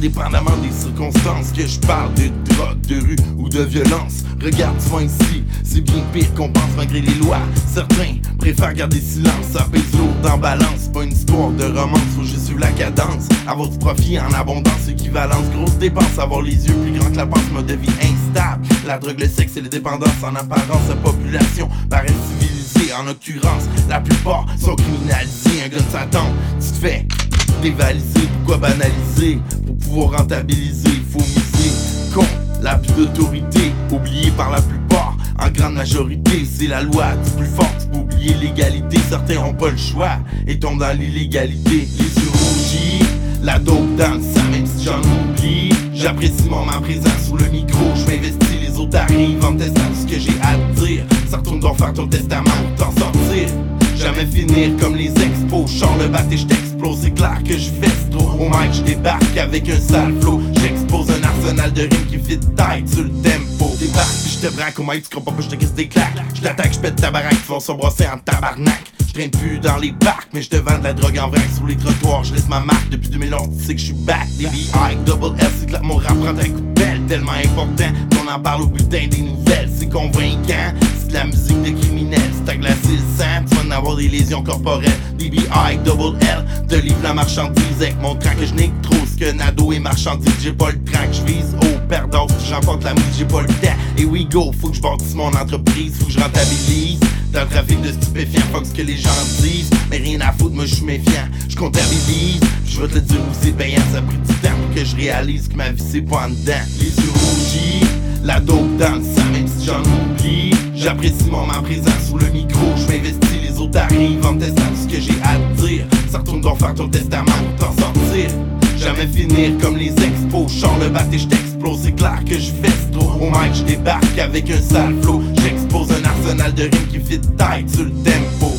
dépendamment des circonstances. Que je parle de drogue, de rue ou de violence. Regarde soin ici, c'est bien pire qu'on pense malgré les lois. Certains préfèrent garder silence, ça pèse lourd dans balance. Pas une histoire de romance, faut juste suivre la cadence. Avoir du profit en abondance, équivalence. Grosse dépense, avoir les yeux plus grands que la pense Mode de vie instable, la drogue, le sexe et les dépendances En apparence, la population paraît civilisée. En occurrence, la plupart sont criminalisés. Un gun s'attend, tu te fais dévaliser Pourquoi banaliser? Pour pouvoir rentabiliser, il faut miser contre l'abus d'autorité Oublié par la plupart en grande majorité, c'est la loi du plus fort, oublier l'égalité. Certains ont pas le choix et tombent dans l'illégalité. Les yeux la dope dans le même si j'en oublie. J'apprécie mon ma présence sous le micro, je m'investis, les autres arrivent en testant ce que j'ai à dire. Ça retourne donc faire ton testament pour t'en sortir. Jamais finir comme les expos, chant le bat et j't'explose, c'est clair que je fais trop. Au mic, je débarque avec un sale flow, j'expose un arsenal de rimes qui fit tight sur le tempo. Débarque je te braque au mic, tu comprends pas, je te casse des claques. Je t'attaque, je pète ta baraque, ils vont s'embrasser en tabarnak. Je traîne plus dans les parcs, mais je te vends de la drogue en vrac sur les trottoirs. Je laisse ma marque depuis 2011, tu sais que je suis back. Des BI, double S, c'est que mon rap prend un coup de pelle, tellement important qu'on en parle au bulletin des nouvelles. C'est convaincant, la musique de criminels. C'est à glacer le sang, tu vas en avoir des lésions corporelles. Des BI, double L, te livre la marchandise avec mon track que je n'ai que trop. Ce que Nado et marchandise, j'ai pas le track, je vise au perdant. J'emporte la mise, j'ai pas le temps. Et we go, faut que je bâtisse mon entreprise, faut que je rentabilise. Dans le trafic de stupéfiants, fuck ce que les gens disent. Mais rien à foutre, moi je suis méfiant. Je comptabilise, je vais te le dire c'est payant. Ça a pris du temps pour que je réalise que ma vie c'est pas en dedans. Les yeux rougis, la dope dans le sang, même si j'en oublie. J'apprécie mon ma présence sous le micro, je m'investis, les autres arrivent en testant ce que j'ai à dire. Ça retourne donc faire ton testament pour t'en sortir. Jamais finir comme les expos, chant le bat et j't'explose, c'est clair que je fais trop. Au mic, je débarque avec un sale flow, j'expose un arsenal de rimes qui fit tight sur le tempo.